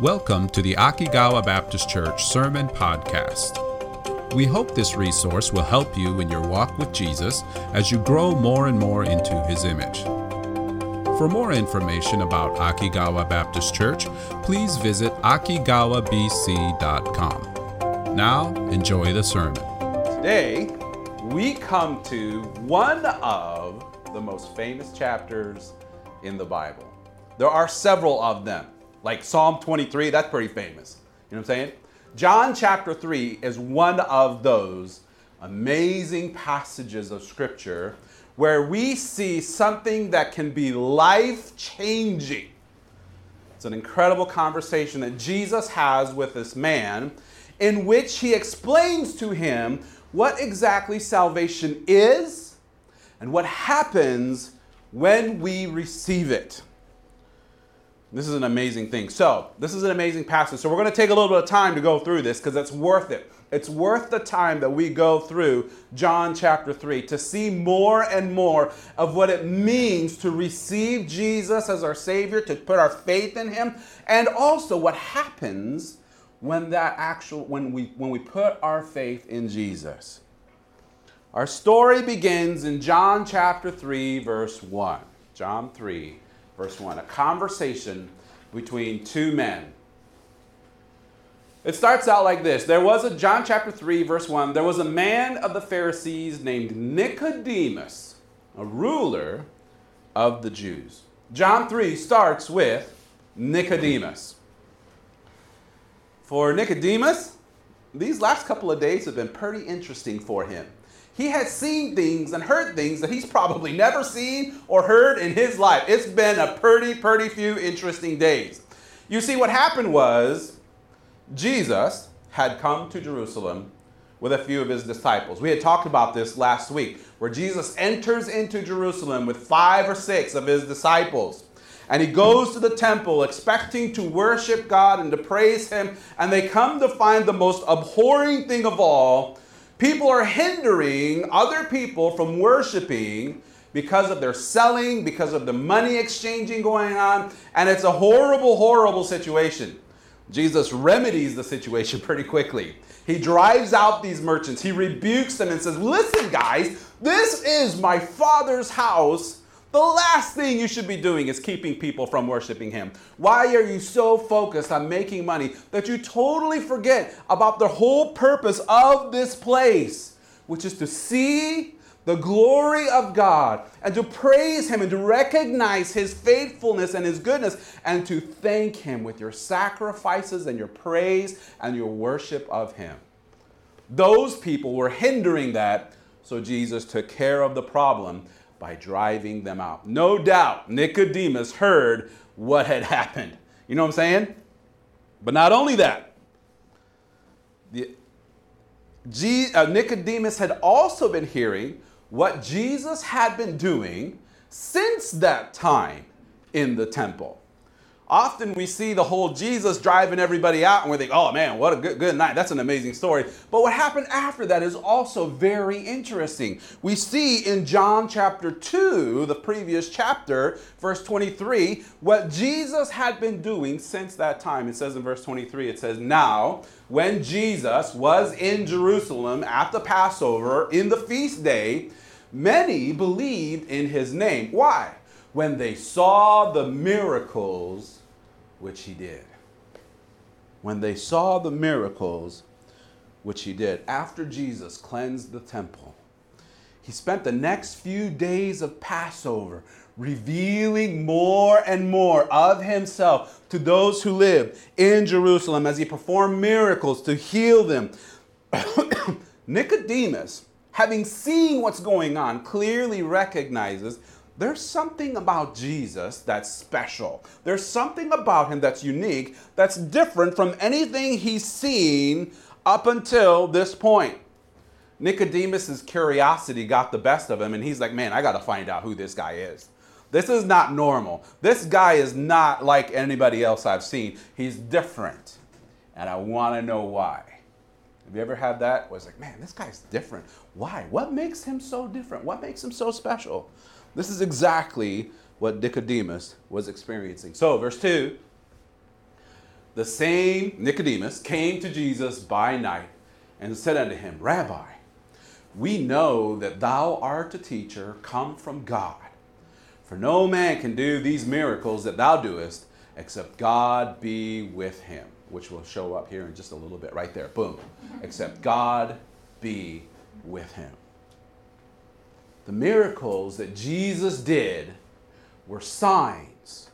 Welcome to the Akigawa Baptist Church Sermon Podcast. We hope this resource will help you in your walk with Jesus as you grow more and more into his image. For more information about Akigawa Baptist Church, please visit akigawabc.com. Now, enjoy the sermon. Today, we come to one of the most famous chapters in the Bible. There are several of them. Like Psalm 23, that's pretty famous. You know what I'm saying? John chapter 3 is one of those amazing passages of Scripture where we see something that can be life changing. It's an incredible conversation that Jesus has with this man in which he explains to him what exactly salvation is and what happens when we receive it. This is an amazing thing. So, this is an amazing passage. So, we're going to take a little bit of time to go through this because it's worth it. It's worth the time that we go through John chapter 3 to see more and more of what it means to receive Jesus as our Savior, to put our faith in Him, and also what happens when that actual when we when we put our faith in Jesus. Our story begins in John chapter 3 verse 1. John 3 verse 1, a conversation between two men. It starts out like this. There was a, John chapter 3, verse 1, there was a man of the Pharisees named Nicodemus, a ruler of the Jews. John 3 starts with Nicodemus. For Nicodemus, these last couple of days have been pretty interesting for him he has seen things and heard things that he's probably never seen or heard in his life. It's been a pretty, pretty few interesting days. You see, what happened was Jesus had come to Jerusalem with a few of his disciples. We had talked about this last week, where Jesus enters into Jerusalem with five or six of his disciples. And he goes to the temple expecting to worship God and to praise him. And they come to find the most abhorring thing of all People are hindering other people from worshiping because of their selling, because of the money exchanging going on, and it's a horrible, horrible situation. Jesus remedies the situation pretty quickly. He drives out these merchants, he rebukes them and says, Listen, guys, this is my father's house the last thing you should be doing is keeping people from worshiping Him. Why are you so focused on making money that you totally forget about the whole purpose of this place, which is to see the glory of God and to praise Him and to recognize His faithfulness and His goodness and to thank Him with your sacrifices and your praise and your worship of Him? Those people were hindering that, so Jesus took care of the problem by driving them out. No doubt Nicodemus heard what had happened. You know what I'm saying? But not only that, the, G, uh, Nicodemus had also been hearing what Jesus had been doing since that time in the temple often we see the whole Jesus driving everybody out and we think, oh man, what a good, good night. That's an amazing story. But what happened after that is also very interesting. We see in John chapter 2, the previous chapter, verse 23, what Jesus had been doing since that time. It says in verse 23, it says, Now, when Jesus was in Jerusalem at the Passover in the feast day, many believed in his name. Why? when they saw the miracles which he did. When they saw the miracles which he did, after Jesus cleansed the temple, he spent the next few days of Passover revealing more and more of himself to those who lived in Jerusalem as he performed miracles to heal them. Nicodemus, having seen what's going on, clearly recognizes there's something about Jesus that's special. There's something about him that's unique, that's different from anything he's seen up until this point. Nicodemus's curiosity got the best of him, and he's like, Man, I got to find out who this guy is. This is not normal. This guy is not like anybody else I've seen. He's different, and I want to know why. Have you ever had that? It's like, man, this guy's different. Why? What makes him so different? What makes him so special? This is exactly what Nicodemus was experiencing. So, verse 2 the same Nicodemus came to Jesus by night and said unto him, Rabbi, we know that thou art a teacher come from God. For no man can do these miracles that thou doest except God be with him, which will show up here in just a little bit right there. Boom. Except God be with him. The miracles that Jesus did were signs,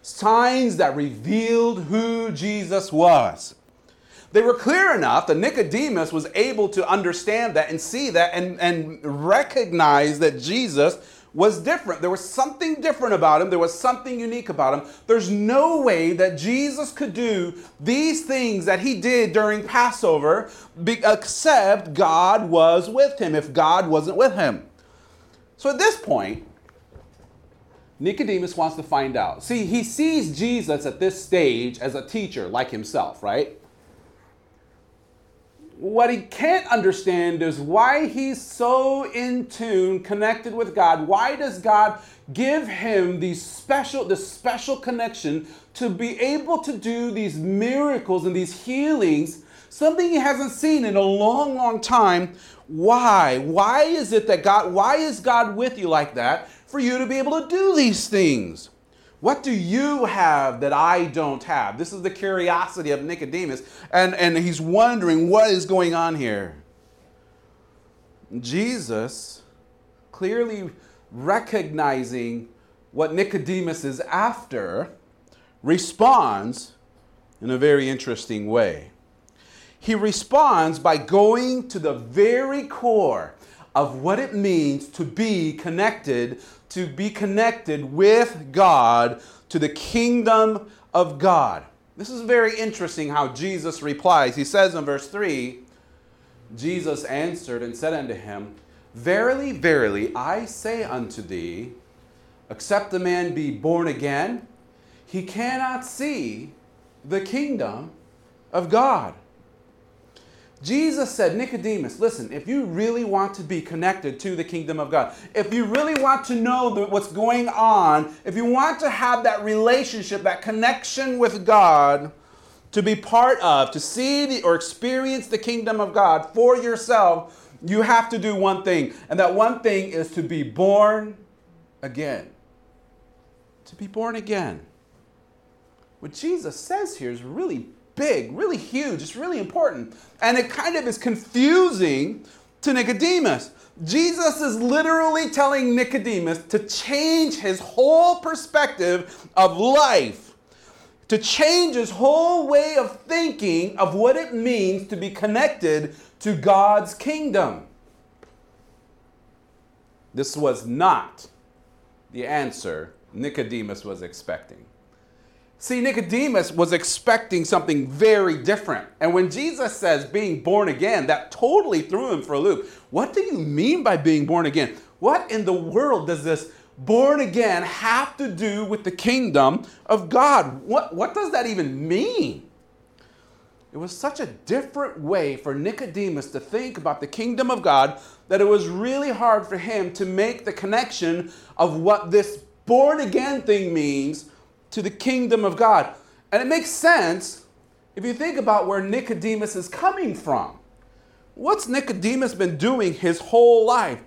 signs that revealed who Jesus was. They were clear enough that Nicodemus was able to understand that and see that and, and recognize that Jesus was different. There was something different about him. There was something unique about him. There's no way that Jesus could do these things that he did during Passover except God was with him, if God wasn't with him. So at this point, Nicodemus wants to find out. See, he sees Jesus at this stage as a teacher like himself, right? what he can't understand is why he's so in tune, connected with God. Why does God give him these special, this special connection to be able to do these miracles and these healings, something he hasn't seen in a long, long time? Why? Why is it that God, why is God with you like that for you to be able to do these things? What do you have that I don't have? This is the curiosity of Nicodemus, and, and he's wondering what is going on here. Jesus, clearly recognizing what Nicodemus is after, responds in a very interesting way. He responds by going to the very core of what it means to be connected to be connected with God to the kingdom of God. This is very interesting how Jesus replies. He says in verse 3 Jesus answered and said unto him, Verily, verily, I say unto thee, except a man be born again, he cannot see the kingdom of God. Jesus said, Nicodemus, listen, if you really want to be connected to the kingdom of God, if you really want to know what's going on, if you want to have that relationship, that connection with God, to be part of, to see the, or experience the kingdom of God for yourself, you have to do one thing. And that one thing is to be born again. To be born again. What Jesus says here is really big, really huge, it's really important. And it kind of is confusing to Nicodemus. Jesus is literally telling Nicodemus to change his whole perspective of life, to change his whole way of thinking of what it means to be connected to God's kingdom. This was not the answer Nicodemus was expecting. See, Nicodemus was expecting something very different. And when Jesus says being born again, that totally threw him for a loop. What do you mean by being born again? What in the world does this born again have to do with the kingdom of God? What, what does that even mean? It was such a different way for Nicodemus to think about the kingdom of God that it was really hard for him to make the connection of what this born again thing means to the kingdom of God. And it makes sense if you think about where Nicodemus is coming from. What's Nicodemus been doing his whole life?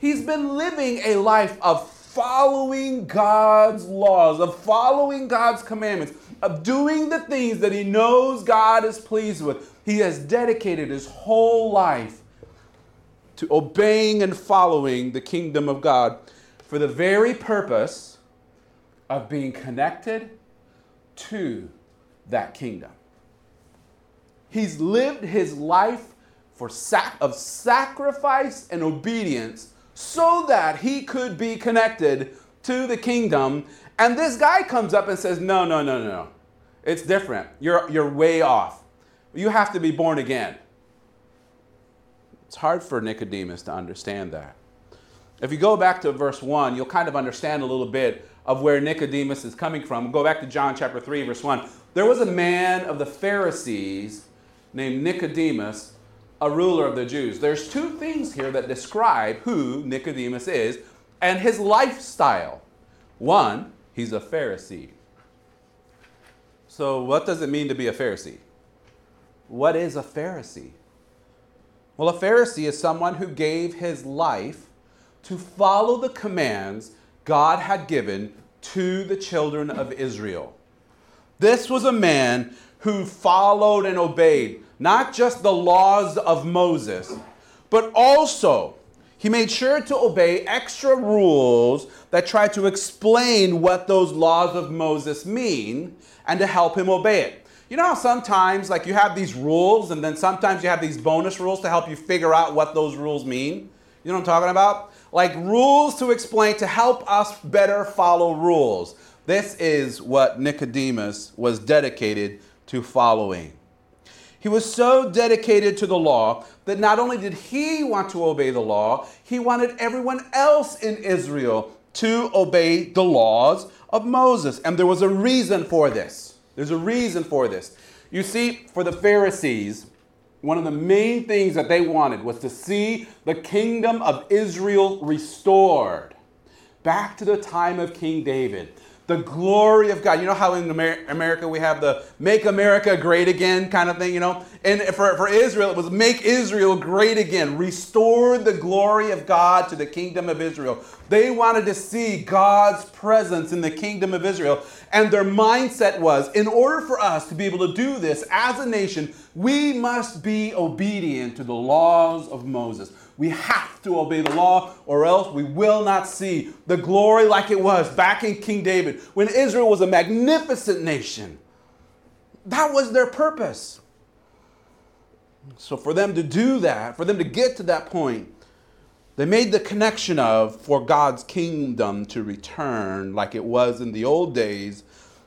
He's been living a life of following God's laws, of following God's commandments, of doing the things that he knows God is pleased with. He has dedicated his whole life to obeying and following the kingdom of God for the very purpose of being connected to that kingdom. He's lived his life for sac- of sacrifice and obedience so that he could be connected to the kingdom. And this guy comes up and says, No, no, no, no. no. It's different. You're, you're way off. You have to be born again. It's hard for Nicodemus to understand that. If you go back to verse 1, you'll kind of understand a little bit of where Nicodemus is coming from. Go back to John chapter 3, verse 1. There was a man of the Pharisees named Nicodemus, a ruler of the Jews. There's two things here that describe who Nicodemus is and his lifestyle. One, he's a Pharisee. So, what does it mean to be a Pharisee? What is a Pharisee? Well, a Pharisee is someone who gave his life to follow the commands God had given to the children of Israel. This was a man who followed and obeyed not just the laws of Moses, but also he made sure to obey extra rules that try to explain what those laws of Moses mean and to help him obey it. You know how sometimes like you have these rules and then sometimes you have these bonus rules to help you figure out what those rules mean? You know what I'm talking about? Like rules to explain to help us better follow rules. This is what Nicodemus was dedicated to following. He was so dedicated to the law that not only did he want to obey the law, he wanted everyone else in Israel to obey the laws of Moses. And there was a reason for this. There's a reason for this. You see, for the Pharisees, one of the main things that they wanted was to see the kingdom of Israel restored. Back to the time of King David the glory of God. You know how in America we have the make America great again kind of thing, you know? And for, for Israel, it was make Israel great again, restore the glory of God to the kingdom of Israel. They wanted to see God's presence in the kingdom of Israel. And their mindset was in order for us to be able to do this as a nation, we must be obedient to the laws of Moses. We have to obey the law, or else we will not see the glory like it was back in King David when Israel was a magnificent nation. That was their purpose. So, for them to do that, for them to get to that point, they made the connection of for God's kingdom to return like it was in the old days,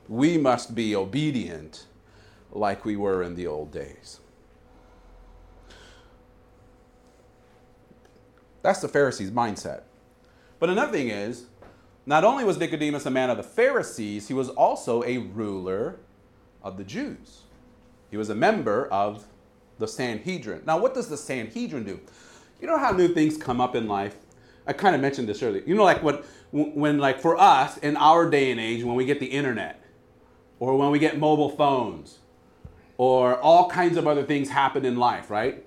we must be obedient like we were in the old days. That's the Pharisees' mindset. But another thing is, not only was Nicodemus a man of the Pharisees, he was also a ruler of the Jews. He was a member of the Sanhedrin. Now, what does the Sanhedrin do? You know how new things come up in life? I kind of mentioned this earlier. You know, like what, when, like for us in our day and age, when we get the internet, or when we get mobile phones, or all kinds of other things happen in life, right?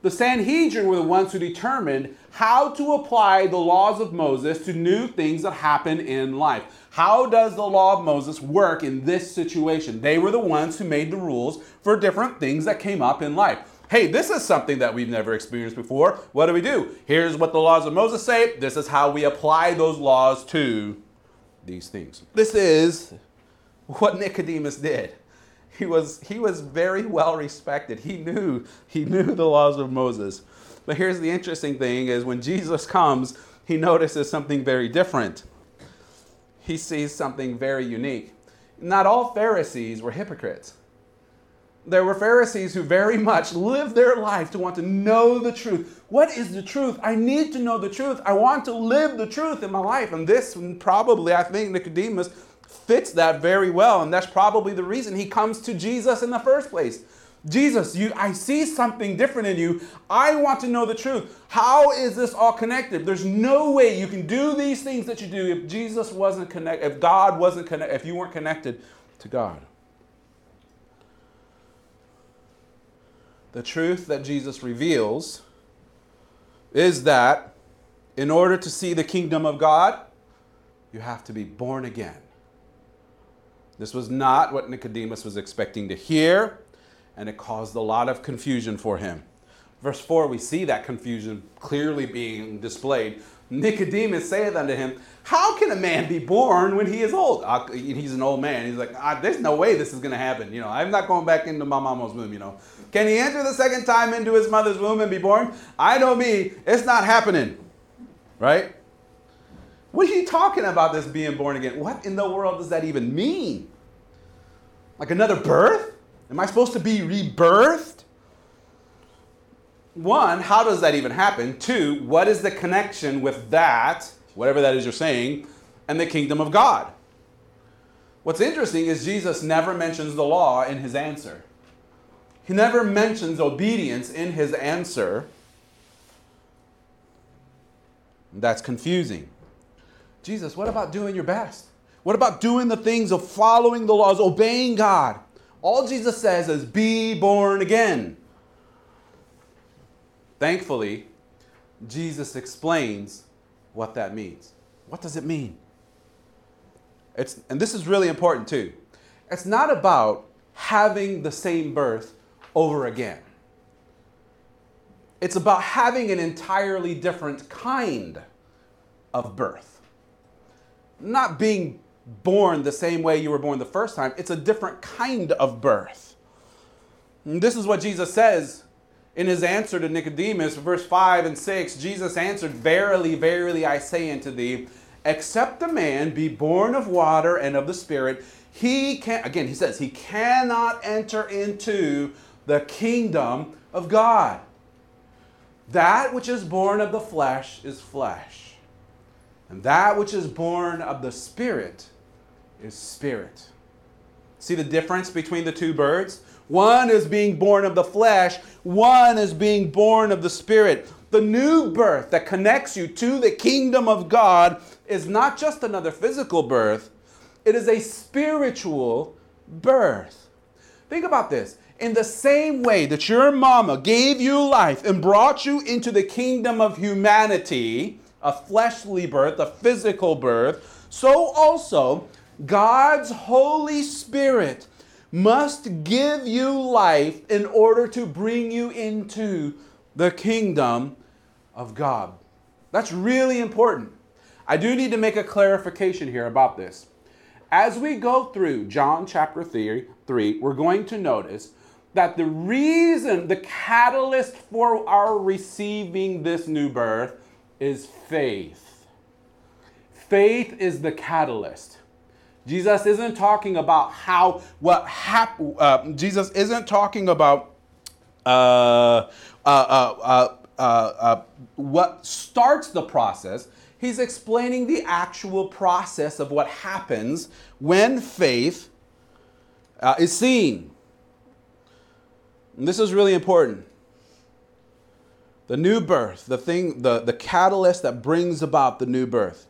The Sanhedrin were the ones who determined how to apply the laws of Moses to new things that happen in life. How does the law of Moses work in this situation? They were the ones who made the rules for different things that came up in life. Hey, this is something that we've never experienced before. What do we do? Here's what the laws of Moses say. This is how we apply those laws to these things. This is what Nicodemus did he was, he was very well respected. He knew, he knew the laws of Moses. But here's the interesting thing is when Jesus comes, he notices something very different. He sees something very unique. Not all Pharisees were hypocrites. There were Pharisees who very much lived their life to want to know the truth. What is the truth? I need to know the truth. I want to live the truth in my life. And this probably, I think, Nicodemus fits that very well. And that's probably the reason he comes to Jesus in the first place. Jesus, you, I see something different in you. I want to know the truth. How is this all connected? There's no way you can do these things that you do if Jesus wasn't connected, if God wasn't connected, if you weren't connected to God. The truth that Jesus reveals is that in order to see the kingdom of God, you have to be born again. This was not what Nicodemus was expecting to hear, and it caused a lot of confusion for him. Verse 4, we see that confusion clearly being displayed. Nicodemus saith unto him, How can a man be born when he is old? He's an old man. He's like, ah, There's no way this is going to happen. You know, I'm not going back into my mama's womb, you know. Can he enter the second time into his mother's womb and be born? I know me, it's not happening. Right? What are you talking about this being born again? What in the world does that even mean? Like another birth? Am I supposed to be rebirthed? One, how does that even happen? Two, what is the connection with that, whatever that is you're saying, and the kingdom of God? What's interesting is Jesus never mentions the law in his answer. He never mentions obedience in his answer. That's confusing. Jesus, what about doing your best? What about doing the things of following the laws, obeying God? All Jesus says is be born again. Thankfully, Jesus explains what that means. What does it mean? It's, and this is really important too. It's not about having the same birth over again. It's about having an entirely different kind of birth. Not being born the same way you were born the first time, it's a different kind of birth. And this is what Jesus says in his answer to Nicodemus, verse 5 and 6. Jesus answered, Verily, verily, I say unto thee, except a man be born of water and of the Spirit, he can, again, he says, he cannot enter into the kingdom of God. That which is born of the flesh is flesh, and that which is born of the Spirit is spirit. See the difference between the two birds? One is being born of the flesh, one is being born of the spirit. The new birth that connects you to the kingdom of God is not just another physical birth, it is a spiritual birth. Think about this. In the same way that your mama gave you life and brought you into the kingdom of humanity, a fleshly birth, a physical birth, so also God's Holy Spirit must give you life in order to bring you into the kingdom of God. That's really important. I do need to make a clarification here about this. As we go through John chapter 3, 3 we're going to notice that the reason, the catalyst for our receiving this new birth is faith. Faith is the catalyst. Jesus isn't talking about how what happened. Uh, Jesus isn't talking about uh uh, uh, uh, uh, what starts the process. He's explaining the actual process of what happens when faith is seen. And this is really important. The new birth, the thing, the, the catalyst that brings about the new birth.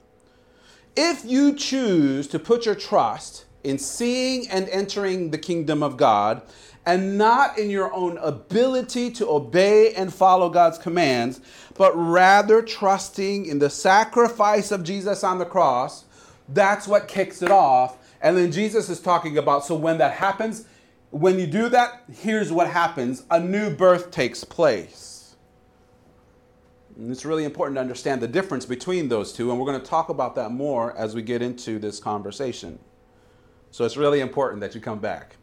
If you choose to put your trust in seeing and entering the kingdom of God and not in your own ability to obey and follow God's commands, but rather trusting in the sacrifice of Jesus on the cross, that's what kicks it off. And then Jesus is talking about so when that happens, when you do that, here's what happens a new birth takes place. And it's really important to understand the difference between those two, and we're going to talk about that more as we get into this conversation. So it's really important that you come back.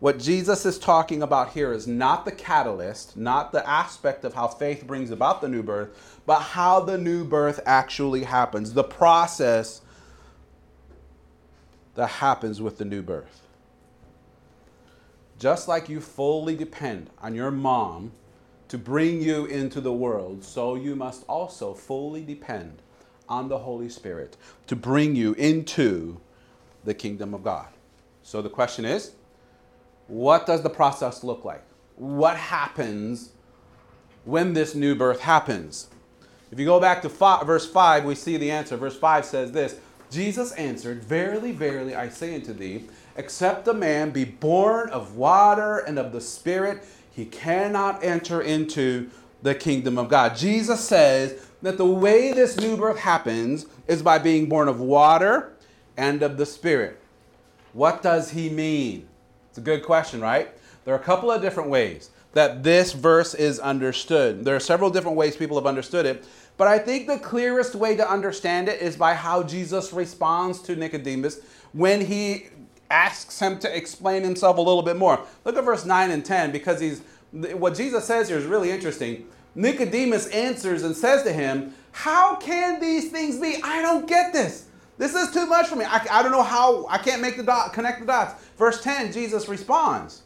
What Jesus is talking about here is not the catalyst, not the aspect of how faith brings about the new birth, but how the new birth actually happens, the process that happens with the new birth. Just like you fully depend on your mom to bring you into the world, so you must also fully depend on the Holy Spirit to bring you into the kingdom of God. So the question is what does the process look like? What happens when this new birth happens? If you go back to five, verse 5, we see the answer. Verse 5 says this Jesus answered, Verily, verily, I say unto thee, except a man be born of water and of the Spirit, he cannot enter into the kingdom of God. Jesus says that the way this new birth happens is by being born of water and of the Spirit. What does he mean? It's a good question, right? There are a couple of different ways that this verse is understood. There are several different ways people have understood it, but I think the clearest way to understand it is by how Jesus responds to Nicodemus when he asks him to explain himself a little bit more. Look at verse 9 and 10 because he's what Jesus says here is really interesting. Nicodemus answers and says to him, How can these things be? I don't get this. This is too much for me. I, I don't know how, I can't make the dot, connect the dots. Verse 10, Jesus responds.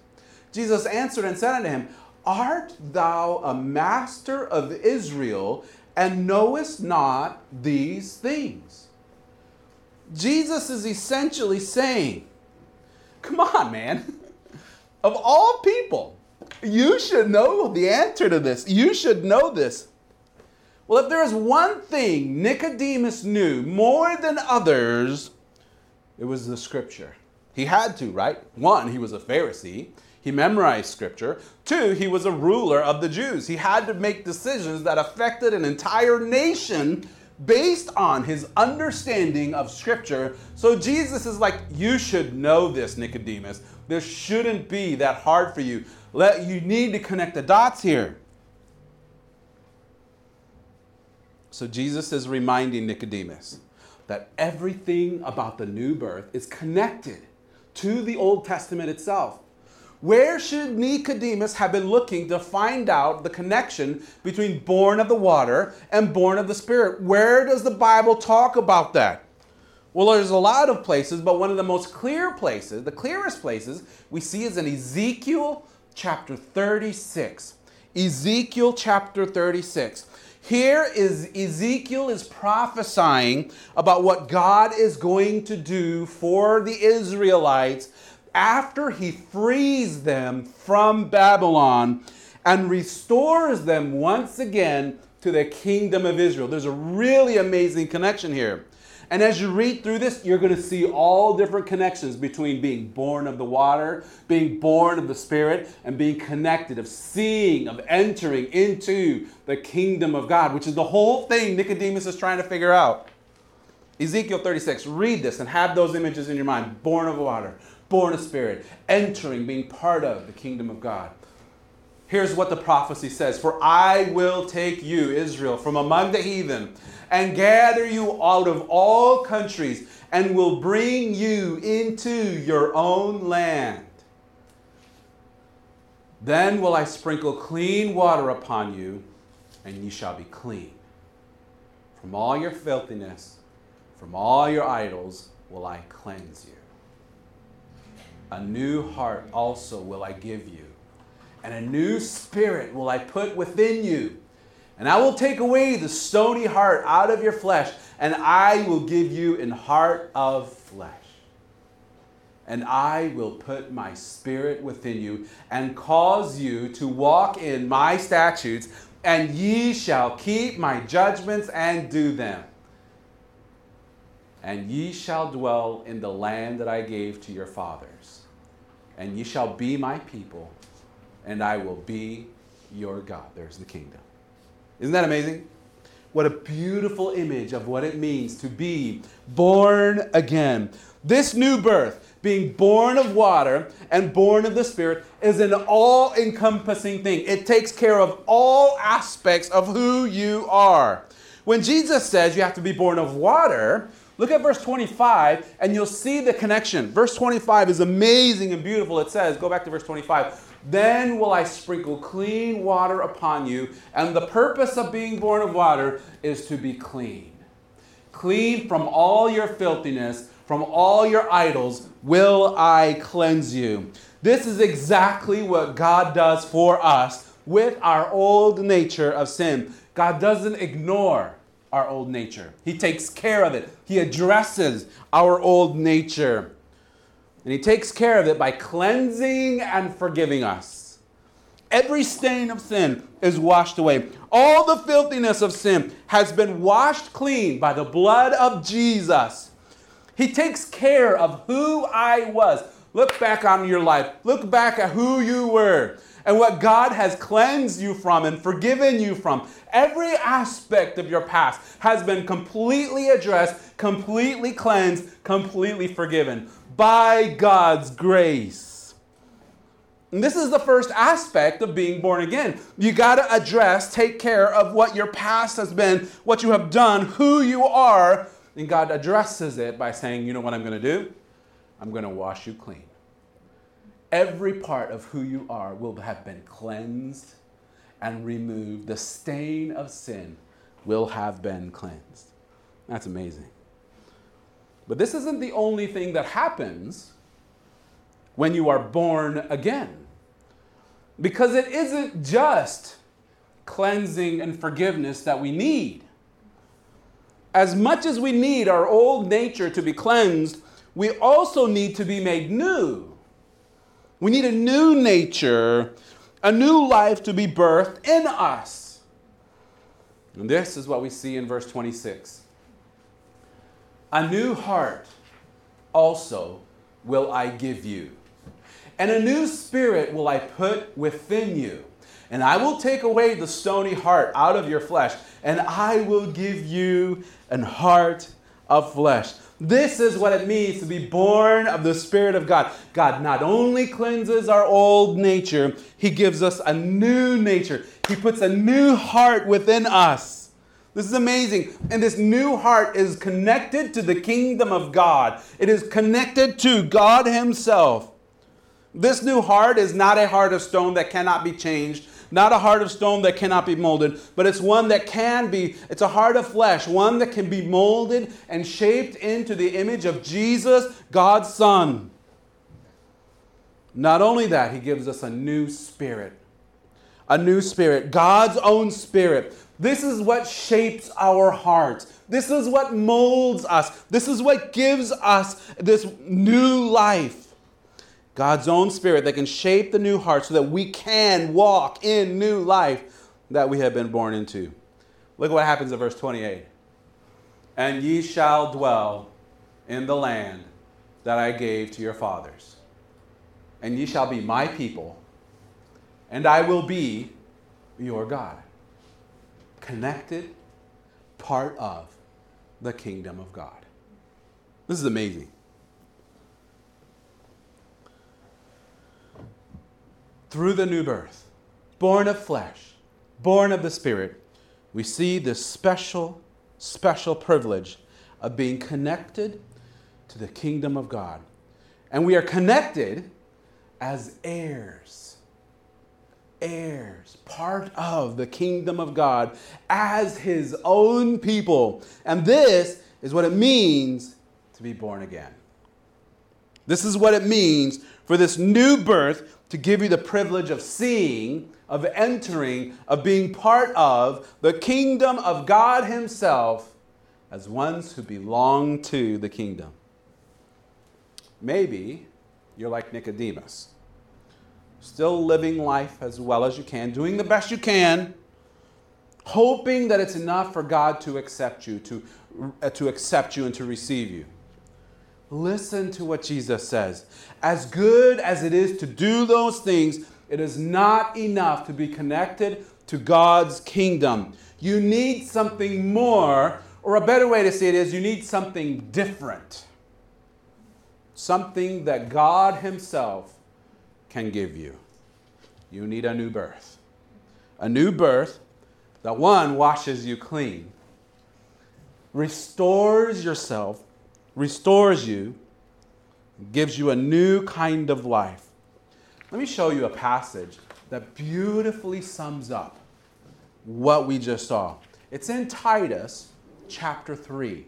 Jesus answered and said unto him, Art thou a master of Israel and knowest not these things? Jesus is essentially saying, Come on, man. Of all people, you should know the answer to this. You should know this. Well, if there is one thing Nicodemus knew more than others, it was the scripture. He had to, right? One, he was a Pharisee. He memorized scripture. Two, he was a ruler of the Jews. He had to make decisions that affected an entire nation based on his understanding of scripture. So Jesus is like, You should know this, Nicodemus. This shouldn't be that hard for you. Let, you need to connect the dots here. So Jesus is reminding Nicodemus that everything about the new birth is connected to the Old Testament itself. Where should Nicodemus have been looking to find out the connection between born of the water and born of the Spirit? Where does the Bible talk about that? Well, there's a lot of places, but one of the most clear places, the clearest places we see is in Ezekiel chapter 36. Ezekiel chapter 36. Here is Ezekiel is prophesying about what God is going to do for the Israelites after he frees them from Babylon and restores them once again to the kingdom of Israel. There's a really amazing connection here. And as you read through this, you're going to see all different connections between being born of the water, being born of the Spirit, and being connected, of seeing, of entering into the kingdom of God, which is the whole thing Nicodemus is trying to figure out. Ezekiel 36, read this and have those images in your mind born of water, born of Spirit, entering, being part of the kingdom of God. Here's what the prophecy says For I will take you, Israel, from among the heathen and gather you out of all countries and will bring you into your own land. Then will I sprinkle clean water upon you, and ye shall be clean. From all your filthiness, from all your idols will I cleanse you. A new heart also will I give you, and a new spirit will I put within you and I will take away the stony heart out of your flesh, and I will give you an heart of flesh. And I will put my spirit within you, and cause you to walk in my statutes, and ye shall keep my judgments and do them. And ye shall dwell in the land that I gave to your fathers. And ye shall be my people, and I will be your God. There's the kingdom. Isn't that amazing? What a beautiful image of what it means to be born again. This new birth, being born of water and born of the Spirit, is an all encompassing thing. It takes care of all aspects of who you are. When Jesus says you have to be born of water, look at verse 25 and you'll see the connection. Verse 25 is amazing and beautiful. It says, go back to verse 25. Then will I sprinkle clean water upon you. And the purpose of being born of water is to be clean. Clean from all your filthiness, from all your idols, will I cleanse you. This is exactly what God does for us with our old nature of sin. God doesn't ignore our old nature, He takes care of it, He addresses our old nature. And He takes care of it by cleansing and forgiving us. Every stain of sin is washed away. All the filthiness of sin has been washed clean by the blood of Jesus. He takes care of who I was. Look back on your life. Look back at who you were and what God has cleansed you from and forgiven you from. Every aspect of your past has been completely addressed, completely cleansed, completely forgiven by God's grace. And this is the first aspect of being born again. You got to address, take care of what your past has been, what you have done, who you are. And God addresses it by saying, You know what I'm going to do? I'm going to wash you clean. Every part of who you are will have been cleansed and removed. The stain of sin will have been cleansed. That's amazing. But this isn't the only thing that happens when you are born again. Because it isn't just cleansing and forgiveness that we need. As much as we need our old nature to be cleansed, we also need to be made new. We need a new nature, a new life to be birthed in us. And this is what we see in verse 26. A new heart also will I give you, and a new spirit will I put within you. And I will take away the stony heart out of your flesh, and I will give you an heart of flesh. This is what it means to be born of the Spirit of God. God not only cleanses our old nature, He gives us a new nature. He puts a new heart within us. This is amazing. And this new heart is connected to the kingdom of God, it is connected to God Himself. This new heart is not a heart of stone that cannot be changed, not a heart of stone that cannot be molded, but it's one that can be, it's a heart of flesh, one that can be molded and shaped into the image of Jesus, God's Son. Not only that, He gives us a new spirit. A new spirit, God's own spirit. This is what shapes our hearts. This is what molds us. This is what gives us this new life. God's own spirit that can shape the new heart so that we can walk in new life that we have been born into. Look what happens in verse 28. And ye shall dwell in the land that I gave to your fathers. And ye shall be my people, and I will be your God. Connected, part of the kingdom of God. This is amazing. Through the new birth, born of flesh, born of the Spirit, we see this special, special privilege of being connected to the kingdom of God. And we are connected as heirs. Heirs, part of the kingdom of God as his own people. And this is what it means to be born again. This is what it means for this new birth to give you the privilege of seeing, of entering, of being part of the kingdom of God Himself as ones who belong to the kingdom. Maybe you're like Nicodemus, still living life as well as you can, doing the best you can, hoping that it's enough for God to accept you, to, uh, to accept you and to receive you. Listen to what Jesus says. As good as it is to do those things, it is not enough to be connected to God's kingdom. You need something more, or a better way to say it is, you need something different. Something that God Himself can give you. You need a new birth. A new birth that one washes you clean, restores yourself restores you, gives you a new kind of life. Let me show you a passage that beautifully sums up what we just saw. It's in Titus chapter 3.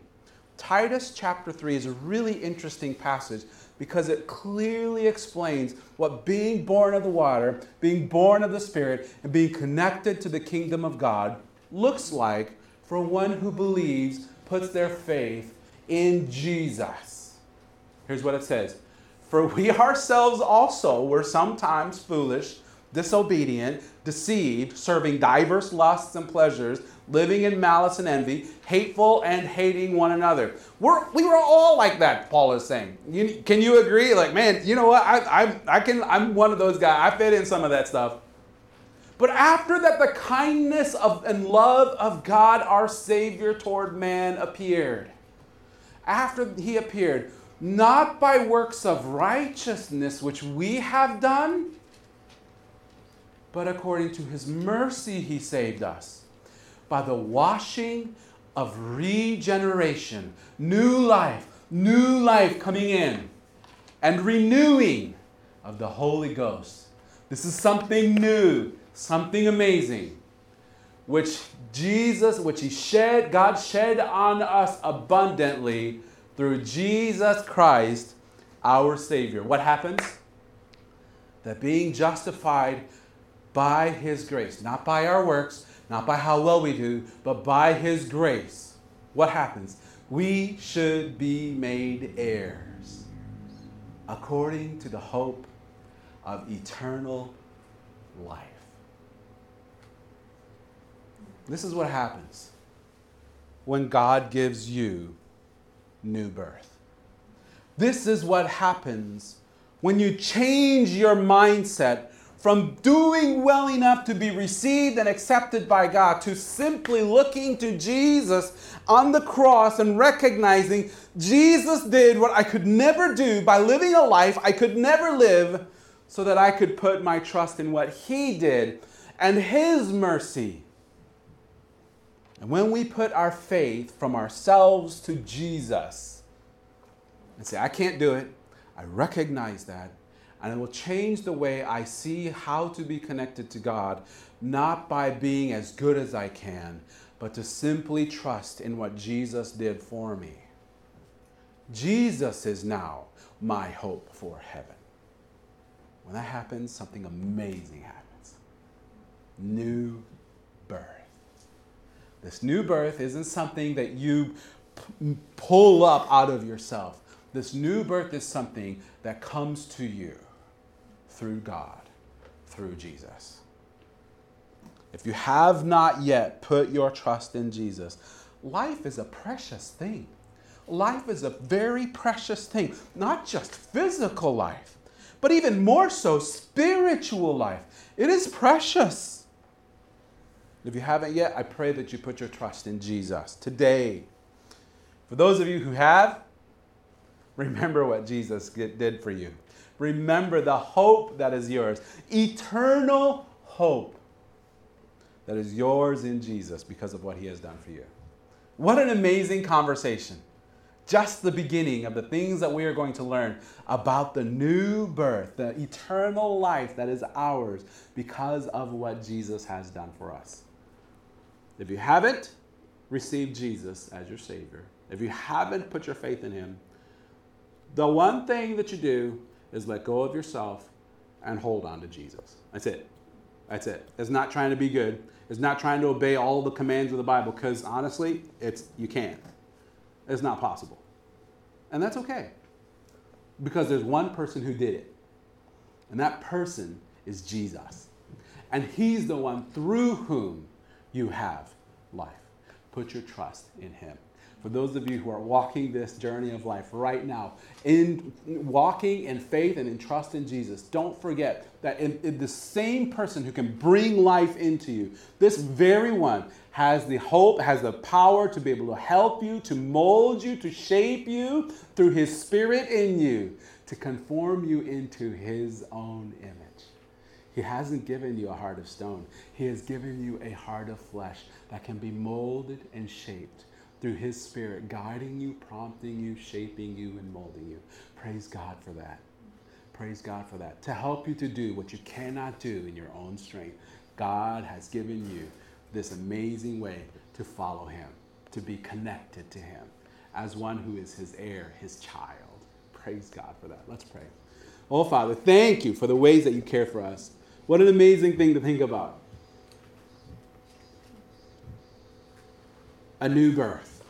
Titus chapter 3 is a really interesting passage because it clearly explains what being born of the water, being born of the Spirit, and being connected to the kingdom of God looks like for one who believes, puts their faith in Jesus. Here's what it says For we ourselves also were sometimes foolish, disobedient, deceived, serving diverse lusts and pleasures, living in malice and envy, hateful and hating one another. We're, we were all like that, Paul is saying. You, can you agree? Like, man, you know what? I, I, I can, I'm one of those guys. I fit in some of that stuff. But after that, the kindness of, and love of God our Savior toward man appeared after he appeared, not by works of righteousness which we have done, but according to his mercy he saved us by the washing of regeneration, new life, new life coming in, and renewing of the Holy Ghost. This is something new, something amazing, which Jesus, which He shed, God shed on us abundantly through Jesus Christ, our Savior. What happens? That being justified by His grace, not by our works, not by how well we do, but by His grace, what happens? We should be made heirs according to the hope of eternal life. This is what happens when God gives you new birth. This is what happens when you change your mindset from doing well enough to be received and accepted by God to simply looking to Jesus on the cross and recognizing Jesus did what I could never do by living a life I could never live so that I could put my trust in what He did and His mercy. And when we put our faith from ourselves to Jesus and say, I can't do it, I recognize that, and it will change the way I see how to be connected to God, not by being as good as I can, but to simply trust in what Jesus did for me. Jesus is now my hope for heaven. When that happens, something amazing happens. New birth. This new birth isn't something that you p- pull up out of yourself. This new birth is something that comes to you through God, through Jesus. If you have not yet put your trust in Jesus, life is a precious thing. Life is a very precious thing, not just physical life, but even more so spiritual life. It is precious. If you haven't yet, I pray that you put your trust in Jesus today. For those of you who have, remember what Jesus did for you. Remember the hope that is yours, eternal hope that is yours in Jesus because of what he has done for you. What an amazing conversation. Just the beginning of the things that we are going to learn about the new birth, the eternal life that is ours because of what Jesus has done for us. If you haven't received Jesus as your Savior, if you haven't put your faith in Him, the one thing that you do is let go of yourself and hold on to Jesus. That's it. That's it. It's not trying to be good. It's not trying to obey all the commands of the Bible because honestly, it's you can't. It's not possible. And that's okay. Because there's one person who did it. And that person is Jesus. And he's the one through whom you have life. Put your trust in him for those of you who are walking this journey of life right now, in walking in faith and in trust in Jesus, don't forget that in, in the same person who can bring life into you, this very one has the hope, has the power to be able to help you, to mold you, to shape you through his spirit in you, to conform you into his own image. He hasn't given you a heart of stone. He has given you a heart of flesh that can be molded and shaped through His Spirit, guiding you, prompting you, shaping you, and molding you. Praise God for that. Praise God for that. To help you to do what you cannot do in your own strength, God has given you this amazing way to follow Him, to be connected to Him as one who is His heir, His child. Praise God for that. Let's pray. Oh, Father, thank you for the ways that you care for us. What an amazing thing to think about. a new birth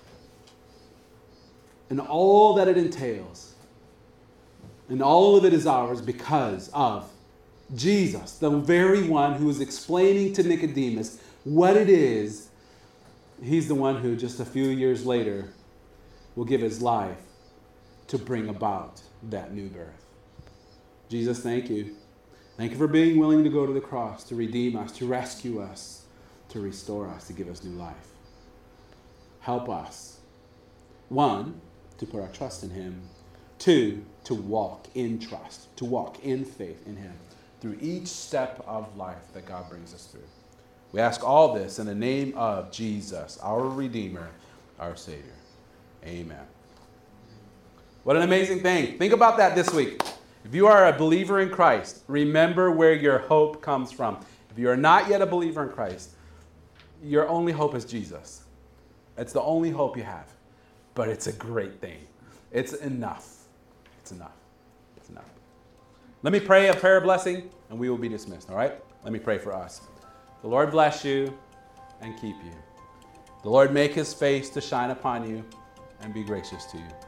and all that it entails. And all of it is ours because of Jesus, the very one who is explaining to Nicodemus what it is. He's the one who, just a few years later, will give his life to bring about that new birth. Jesus, thank you. Thank you for being willing to go to the cross, to redeem us, to rescue us, to restore us, to give us new life. Help us. One, to put our trust in Him. Two, to walk in trust, to walk in faith in Him through each step of life that God brings us through. We ask all this in the name of Jesus, our Redeemer, our Savior. Amen. What an amazing thing. Think about that this week. If you are a believer in Christ, remember where your hope comes from. If you are not yet a believer in Christ, your only hope is Jesus. It's the only hope you have. But it's a great thing. It's enough. It's enough. It's enough. Let me pray a prayer blessing and we will be dismissed, all right? Let me pray for us. The Lord bless you and keep you. The Lord make his face to shine upon you and be gracious to you.